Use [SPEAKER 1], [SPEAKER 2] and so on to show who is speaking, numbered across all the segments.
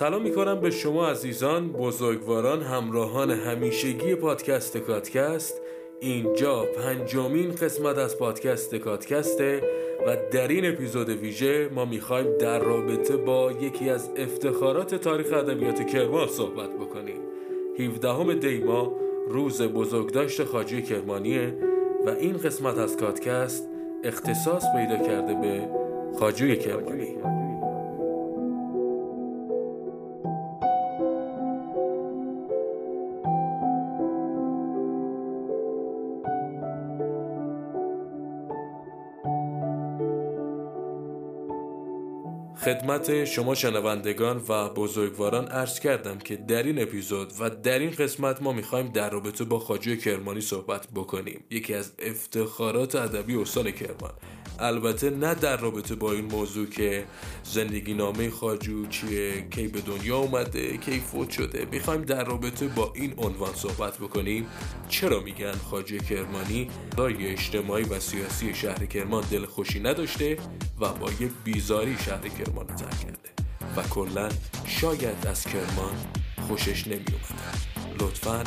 [SPEAKER 1] سلام می‌کنم به شما عزیزان بزرگواران همراهان همیشگی پادکست کاتکست. اینجا پنجمین قسمت از پادکست کاتکسته و در این اپیزود ویژه ما می‌خوایم در رابطه با یکی از افتخارات تاریخ ادبیات کرمان صحبت بکنیم. 17 دیما روز بزرگداشت خاجی کرمانیه و این قسمت از کاتکست اختصاص پیدا کرده به خاجوی کرمانی. خدمت شما شنوندگان و بزرگواران عرض کردم که در این اپیزود و در این قسمت ما می‌خوایم در رابطه با خاجوی کرمانی صحبت بکنیم. یکی از افتخارات ادبی استان کرمان. البته نه در رابطه با این موضوع که زندگی نامه خاجو چیه کی به دنیا اومده کی فوت شده. می‌خوایم در رابطه با این عنوان صحبت بکنیم. چرا میگن خاجه کرمانی؟ رای اجتماعی و سیاسی شهر کرمان دل خوشی نداشته و با یه بیزاری شهر کرمان رو ترک کرده. و کلا شاید از کرمان خوشش نمی لطفا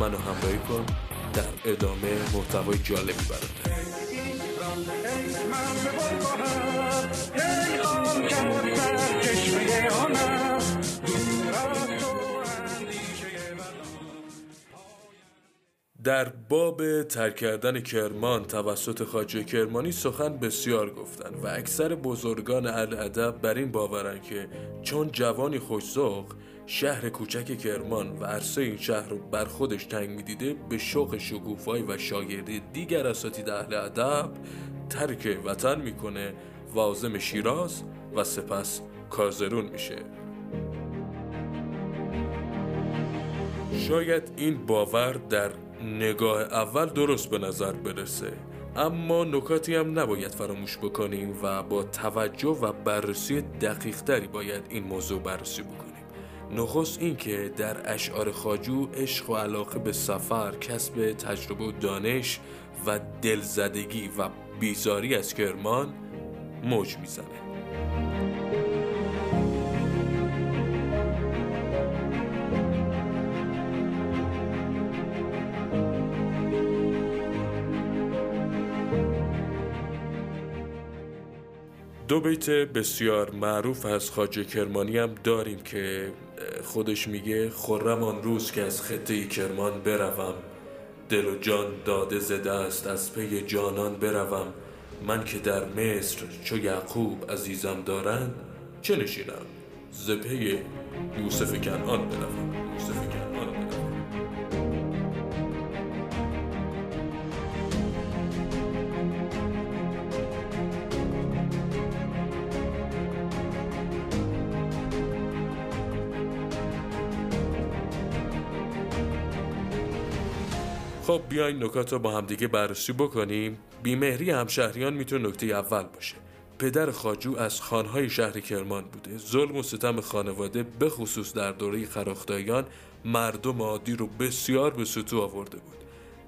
[SPEAKER 1] منو همراهی کن در ادامه محتوای جالبی برات. در باب ترک کردن کرمان توسط خاجه کرمانی سخن بسیار گفتن و اکثر بزرگان ادب بر این باورن که چون جوانی خوشزوق شهر کوچک کرمان و عرصه این شهر رو بر خودش تنگ می‌دیده به شوق شگوفایی و شاگردی دیگر اساتید اهل ادب ترک وطن می‌کنه. وازم شیراز و سپس کازرون میشه. شاید این باور در نگاه اول درست به نظر برسه اما نکاتی هم نباید فراموش بکنیم و با توجه و بررسی دقیقتری باید این موضوع بررسی بکنیم. نخست این که در اشعار خاجو عشق و علاقه به سفر کسب تجربه و دانش و دلزدگی و بیزاری از کرمان موج می‌زنه. دو بیت بسیار معروف از خاجه کرمانی هم داریم که خودش میگه خرم آن روز که از خطه کرمان بروم. دل و جان داده زده است از پی جانان بروم. من که در مصر چو یعقوب عزیزم دارند چه نشینم؟ ز پی یوسف کنعان بروم. یوسف خب بیاین نکات رو با همدیگه بررسی بکنیم. بیمهری همشهریان می‌تونه نکته اول باشه. پدر خاجو از خانهای شهر کرمان بوده. ظلم و ستم خانواده به خصوص در دوره خراختایان مردم عادی رو بسیار به سطوح آورده بود.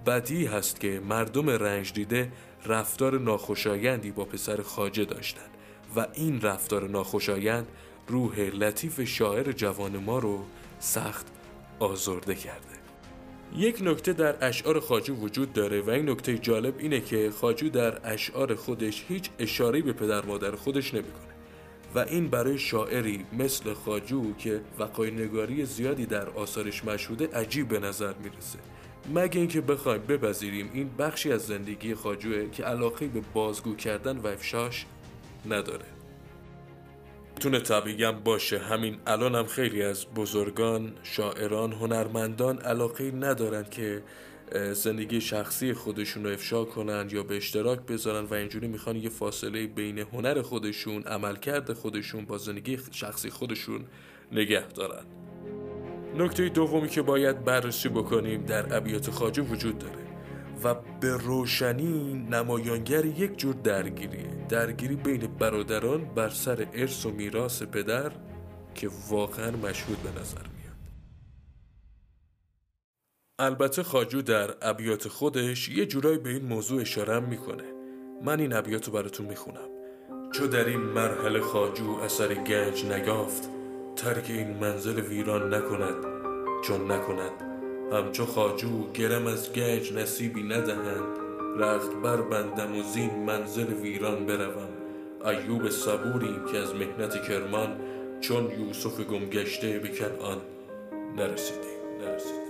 [SPEAKER 1] بدی هست که مردم رنج دیده رفتار ناخوشایندی با پسر خاجه داشتند و این رفتار ناخوشایند روح لطیف شاعر جوان ما رو سخت آزرده کرده. یک نکته در اشعار خاجو وجود داره و این نکته جالب اینه که خاجو در اشعار خودش هیچ اشاره به پدر مادر خودش نمی‌کنه. و این برای شاعری مثل خاجو که وقای نگاری زیادی در آثارش مشهوده عجیب به نظر می‌رسه. مگه اینکه بخوایم بپذیریم این بخشی از زندگی خاجوه که علاقه به بازگو کردن و افشاش نداره. تونه طبیعی باشه همین الان هم خیلی از بزرگان شاعران هنرمندان علاقه ندارن که زندگی شخصی خودشون رو افشا کنن یا به اشتراک بذارن و اینجوری می‌خوان یه فاصله بین هنر خودشون عملکرد خودشون با زندگی شخصی خودشون نگه دارن. نکته دومی که باید بررسی بکنیم در ابیات خاجه وجود داره. و به روشنی نمایانگر یک جور درگیریه درگیری بین برادران بر سر ارث و میراث پدر که واقعا مشهود به نظر میاد. البته خاجو در ابیات خودش یه جورایی به این موضوع اشاره می‌کنه. من این ابیات رو براتون می‌خونم. چو در این مرحله خاجو اثر گنج نگافت ترک این منزل ویران نکند چون نکند. همچو خاجو گرم از گنج نصیبی ندهند رخت بر بندم و زین منزل ویران بروم. ایوب صبوریم که از مهنت کرمان چون یوسف گمگشته به کنعان نرسیدیم نرسیدیم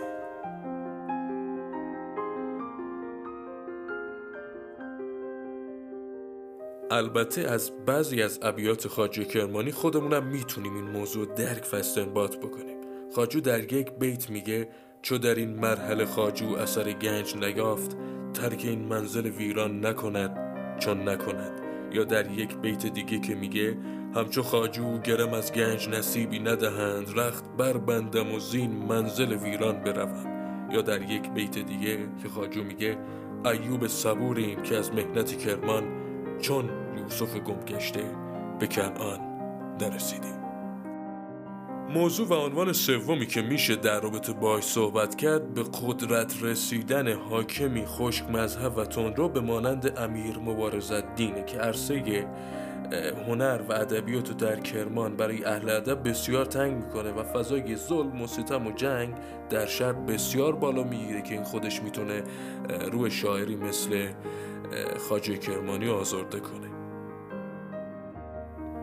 [SPEAKER 1] البته از بعضی از ابیات خاجو کرمانی خودمونم می‌تونیم این موضوع درک و استنباط بکنیم. خاجو در یک بیت میگه چو در این مرحله خاجو اثر گنج نگافت ترک این منزل ویران نکند چون نکند. یا در یک بیت دیگه که میگه همچو خاجو گرم از گنج نصیبی ندهند رخت بر بندم و زین منزل ویران بروم یا در یک بیت دیگه که خاجو میگه ایوب صبوریم که از مهنت کرمان چون یوسف گم گشته به کنعان نرسیدیم. موضوع و عنوان سومی که میشه در رابطه باش صحبت کرد به قدرت رسیدن حاکمی خشک مذهب و تندرو به مانند امیر مبارز دینه که عرصه هنر و ادبیات در کرمان برای اهل ادب بسیار تنگ می‌کنه و فضای ظلم و ستم و جنگ در شهر بسیار بالا می‌گیره که این خودش می‌تونه روی شاعری مثل خاجه کرمانی آزرده کنه.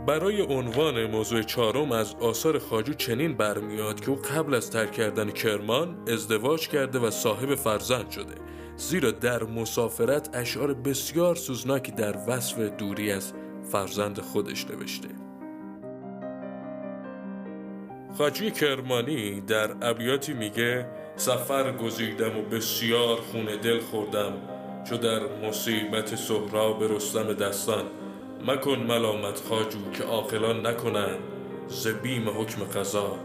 [SPEAKER 1] برای عنوان موضوع چهارم از آثار خاجو چنین برمیاد که او قبل از ترک کردن کرمان ازدواج کرده و صاحب فرزند شده. زیرا در مسافرت اشعار بسیار سوزناکی در وصف دوری از فرزند خودش نوشته. خاجوی کرمانی در ابیاتی میگه سفر گزیدم و بسیار خون دل خوردم چو در مصیبت سهراب رستم دستان. مکن ملامت خاجو که عاقلان نکنند ز بیم حکم قضا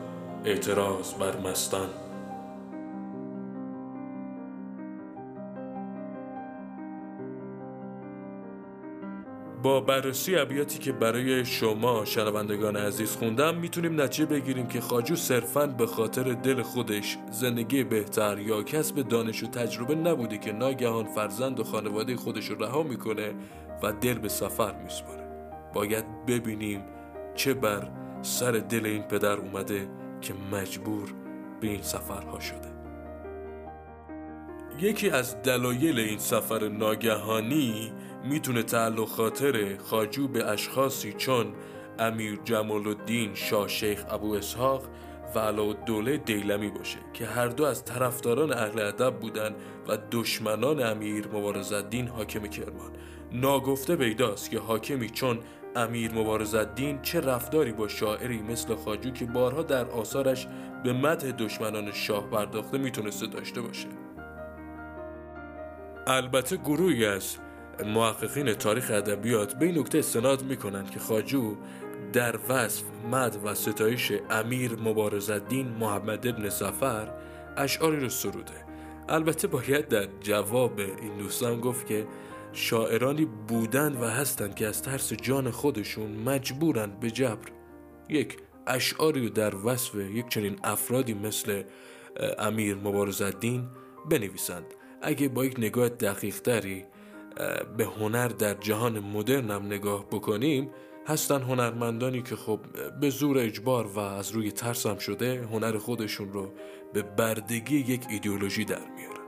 [SPEAKER 1] اعتراض بر مستان. با بررسی ابیاتی که برای شما شنوندگان عزیز خوندم می‌تونیم نتیجه بگیریم که خاجو صرفا به خاطر دل خودش زندگی بهتر یا کسب دانش و تجربه نبوده که ناگهان فرزند و خانواده خودش رو رها می‌کنه و دل به سفر میسپاره. باید ببینیم چه بر سر دل این پدر اومده که مجبور به این سفرها شده. یکی از دلایل این سفر ناگهانی می‌تونه تعلق خاطر خاجو به اشخاصی چون امیر جمال الدین شاه شیخ ابو اسحاق و دوله دیلمی باشه که هر دو از طرفداران اهل ادب بودن و دشمنان امیر مبارزالدین حاکم کرمان. ناگفته بیداست که حاکمی چون امیر مبارزالدین چه رفتاری با شاعری مثل خاجو که بارها در آثارش به مدح دشمنان شاه پرداخته می‌تونسته داشته باشه. البته گروهی از محققین تاریخ ادبیات به این نکته استناد می‌کنند که خاجو در وصف مد و ستایش امیر مبارزالدین محمد ابن زفر اشعاری رو سروده. البته باید در جواب این دوستان گفت که شاعرانی بودند و هستند که از ترس جان خودشون مجبورند به جبر. یک اشعاری رو در وصف یک چنین افرادی مثل امیر مبارزالدین بنویسند. اگه با یک نگاه دقیق تری به هنر در جهان مدرنم نگاه بکنیم هستن هنرمندانی که خب به زور اجبار و از روی ترسم شده هنر خودشون رو به بردگی یک ایدئولوژی در میارن.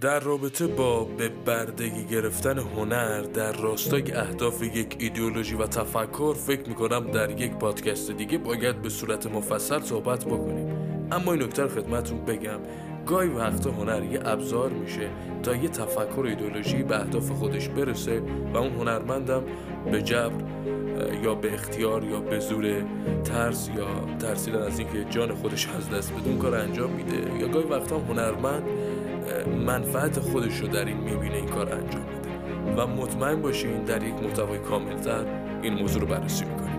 [SPEAKER 1] در رابطه با به بردگی گرفتن هنر در راستای اهداف یک ایدئولوژی و تفکر فکر می‌کنم در یک پادکست دیگه باید به صورت مفصل صحبت بکنیم. اما این نکته خدمتون بگم. گاهی وقتا هنر یه ابزار میشه تا یه تفکر ایدولوژی به اهداف خودش برسه و اون هنرمندم به جبر یا به اختیار یا به زور ترس یا ترسیدن از اینکه جان خودش از دست بدون کار انجام میده. یا گاهی وقتا هنرمند منفعت خودش رو در این می‌بینه این کار انجام میده. و مطمئن باشین در یک محتوای کاملتر این موضوع رو بررسی می‌کنیم.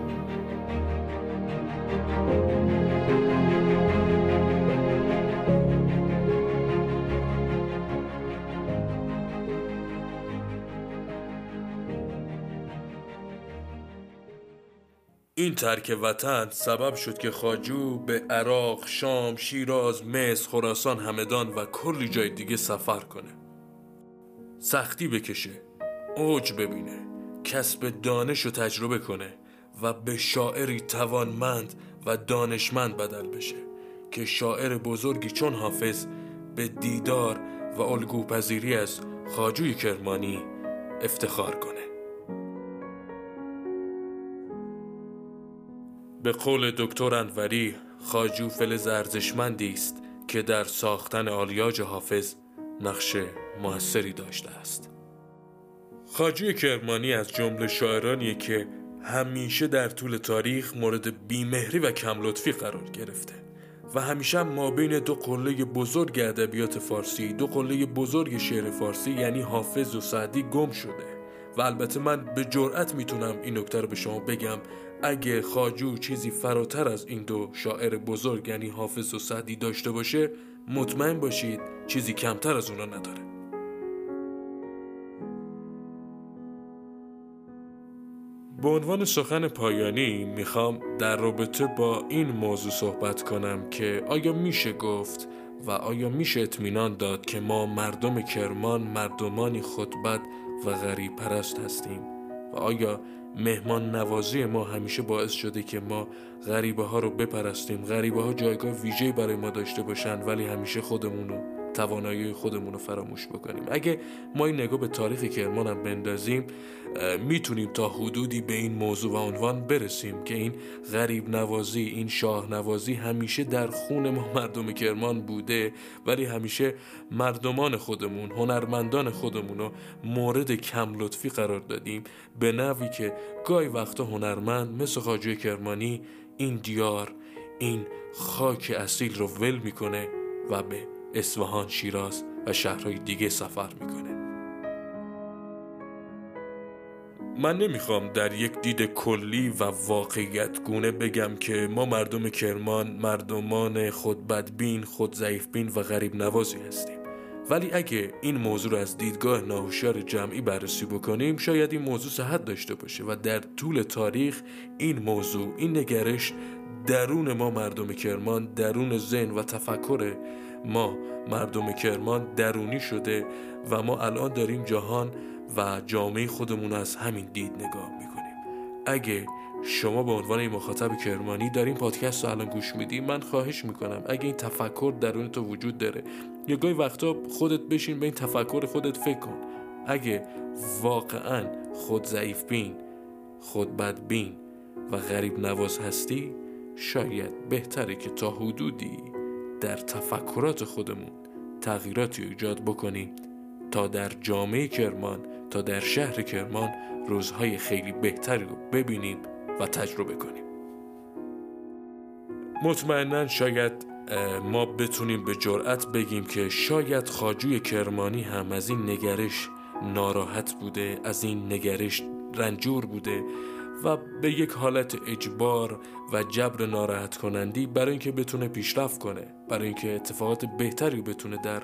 [SPEAKER 1] این ترک وطن سبب شد که خاجو به عراق، شام، شیراز، مصر، خراسان، همدان و کلی جای دیگه سفر کنه. سختی بکشه اوج ببینه کسب دانش رو تجربه کنه و به شاعری توانمند و دانشمند بدل بشه که شاعر بزرگی چون حافظ به دیدار و الگوپذیری از خاجوی کرمانی افتخار کنه. به قول دکتر انوری خاجو فلز ارزشمندی است که در ساختن آلیاج حافظ نقش موثری داشته است. خاجوی کرمانی از جمله شاعرانیه که همیشه در طول تاریخ مورد بیمهری و کم لطفی قرار گرفته و همیشه ما بین دو قله بزرگ ادبیات فارسی دو قله بزرگ شعر فارسی یعنی حافظ و سعدی گم شده. و البته من به جرأت می‌تونم این نکته رو به شما بگم. اگه خاجو چیزی فراتر از این دو شاعر بزرگ یعنی حافظ و سعدی داشته باشه مطمئن باشید چیزی کمتر از اونا نداره. به عنوان سخن پایانی می‌خوام در رابطه با این موضوع صحبت کنم که آیا میشه گفت و آیا میشه اطمینان داد که ما مردم کرمان مردمانی خودبد و غریب پرست هستیم؟ و آیا مهمان نوازی ما همیشه باعث شده که ما غریبه ها رو بپرستیم. غریبه ها جایگاه ویژه برای ما داشته باشن ولی همیشه خودمون رو توانایی خودمون رو فراموش بکنیم. اگه ما این نگاه به تاریخ کرمان هم بندازیم می‌تونیم تا حدودی به این موضوع و عنوان برسیم که این غریب نوازی این شاه نوازی همیشه در خون ما مردم کرمان بوده ولی همیشه مردمان خودمون هنرمندان خودمون رو مورد کم لطفی قرار دادیم. به نوی که گاهی وقتا هنرمند مثل خاجوی کرمانی این دیار این خاک اصیل رو ول می‌کنه و به اصفهان شیراز و شهرهای دیگه سفر می‌کنه. من نمی‌خوام در یک دید کلی و واقعیت گونه بگم که ما مردم کرمان مردمان خود بدبین خود ضعیفبین و غریب نوازی هستیم. ولی اگه این موضوع رو از دیدگاه ناهوشیار جمعی بررسی بکنیم شاید این موضوع صحت داشته باشه و در طول تاریخ این موضوع این نگرش درون ما مردم کرمان درون ذهن و تفکر ما مردم کرمان درونی شده و ما الان داریم جهان و جامعه خودمون از همین دید نگاه می‌کنیم. اگه شما به عنوان مخاطب کرمانی دارین پادکست رو الان گوش میدی من خواهش می‌کنم. اگه این تفکر درون تو وجود داره یا گاهی وقتا خودت بشین به این تفکر خودت فکر کن. اگه واقعا خود ضعیف بین خود بدبین و غریب نواز هستی شاید بهتره که تا حدودی در تفکرات خودمون تغییراتی ایجاد بکنیم تا در جامعه کرمان تا در شهر کرمان روزهای خیلی بهتری رو ببینیم و تجربه کنیم. مطمئنا شاید ما بتونیم به جرأت بگیم که شاید خاجوی کرمانی هم از این نگرش ناراحت بوده از این نگرش رنجور بوده. و به یک حالت اجبار و جبر ناراحت کنندی برای اینکه بتونه پیشرفت کنه برای اینکه اتفاقات بهتری بتونه در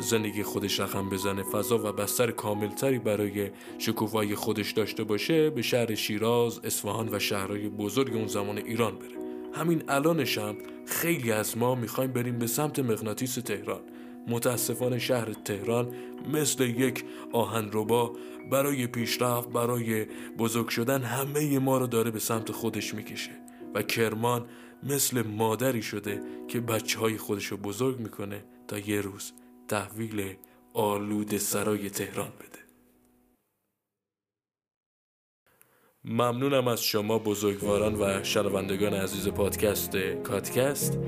[SPEAKER 1] زندگی خودش رقم بزنه. فضا و بستر کاملتری برای شکوفایی خودش داشته باشه به شهر شیراز، اصفهان و شهرهای بزرگ اون زمان ایران بره. همین الانش هم خیلی از ما می‌خوایم بریم به سمت مغناطیس تهران. متاسفانه شهر تهران مثل یک آهنربا برای پیشرفت برای بزرگ شدن همه ما رو داره به سمت خودش می‌کشه و کرمان مثل مادری شده که بچه های خودش رو بزرگ می‌کنه تا یه روز تحویل آلود سرای تهران بده. ممنونم از شما بزرگواران و شنوندگان عزیز پادکست کاتکست.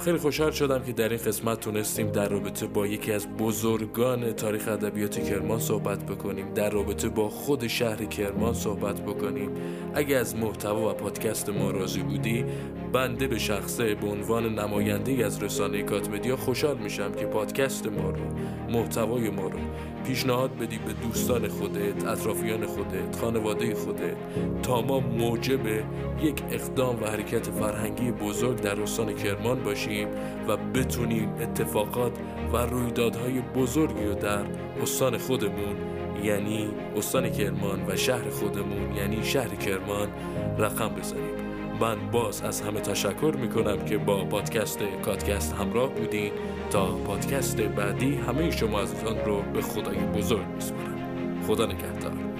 [SPEAKER 1] خیلی خوشحال شدم که در این قسمت تونستیم در رابطه با یکی از بزرگان تاریخ ادبیات کرمان صحبت بکنیم در رابطه با خود شهر کرمان صحبت بکنیم. اگه از محتوا و پادکست ما راضی بودی بنده به شخصه به عنوان نماینده از رسانه کاتمدیا خوشحال میشم که پادکست ما رو محتوای ما رو پیشنهاد بدی به دوستان خودت اطرافیان خودت خانواده خودت تا ما موجب یک اقدام و حرکت فرهنگی بزرگ در استان کرمان باشیم و بتونیم اتفاقات و رویدادهای بزرگی رو در استان خودمون یعنی استان کرمان و شهر خودمون یعنی شهر کرمان رقم بزنیم. من باز از همه تشکر می‌کنم که با پادکست کاتکست همراه بودین. تا پادکست بعدی همه شما آن رو به خدای بزرگ میسپارم. خدا نگهدار.